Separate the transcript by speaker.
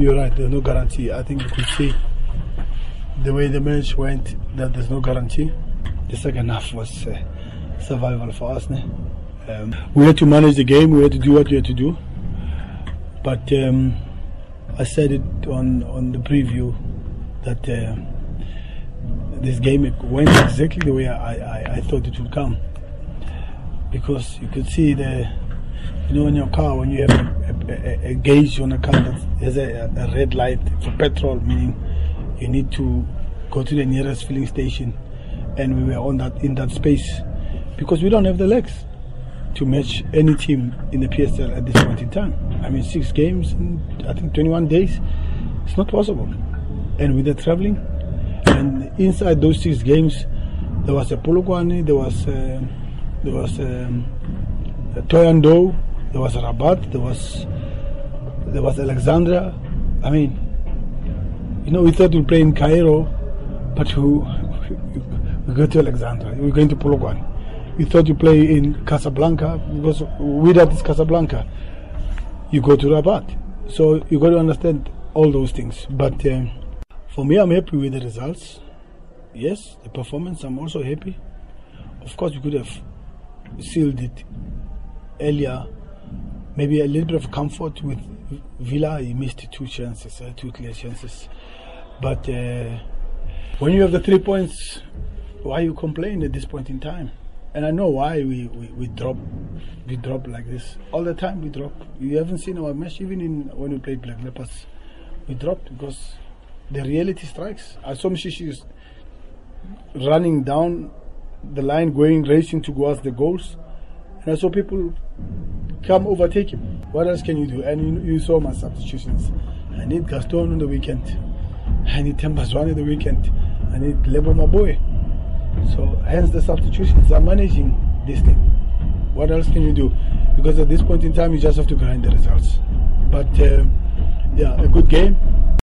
Speaker 1: you're right. There's no guarantee. I think you could see the way the match went that there's no guarantee. The second half was uh, survival for us. Um, we had to manage the game. We had to do what we had to do. But um, I said it on on the preview that uh, this game went exactly the way I, I, I thought it would come. Because you could see the, you know, in your car when you have a, a, a gauge on a car that has a, a red light for petrol, meaning you need to go to the nearest filling station, and we were on that in that space because we don't have the legs to match any team in the PSL at this point in time. I mean, six games in I think 21 days, it's not possible. And with the traveling, and inside those six games, there was a Polokwane, there was uh, there was a Thohoyandou, there was Rabat, there was there was Alexandria. I mean, you know, we thought we'd play in Cairo, but we, we go to Alexandria. We're going to Polokwane. We thought you play in Casablanca because Wydad is Casablanca. You go to Rabat. So you got to understand all those things. But um, for me, I'm happy with the results. Yes, the performance, I'm also happy. Of course, we could have sealed it earlier. Maybe a little bit of comfort with Villa. He missed two chances, uh, two clear chances. But uh, when you have the three points, why you complain at this point in time? And I know why we, we, we drop we drop like this all the time. We drop. You haven't seen our match even in when we played Black Leopards. We dropped because the reality strikes. I saw Mshishi running down the line, going racing towards the goals, and I saw people come overtake him. What else can you do? And you, you saw my substitutions. I need Gaston on the weekend. I need Themba Zwane on the weekend. I need Lebo Maboe. So hence the substitutions are managing this thing. What else can you do? Because at this point in time, you just have to grind the results. But uh, yeah, a good game.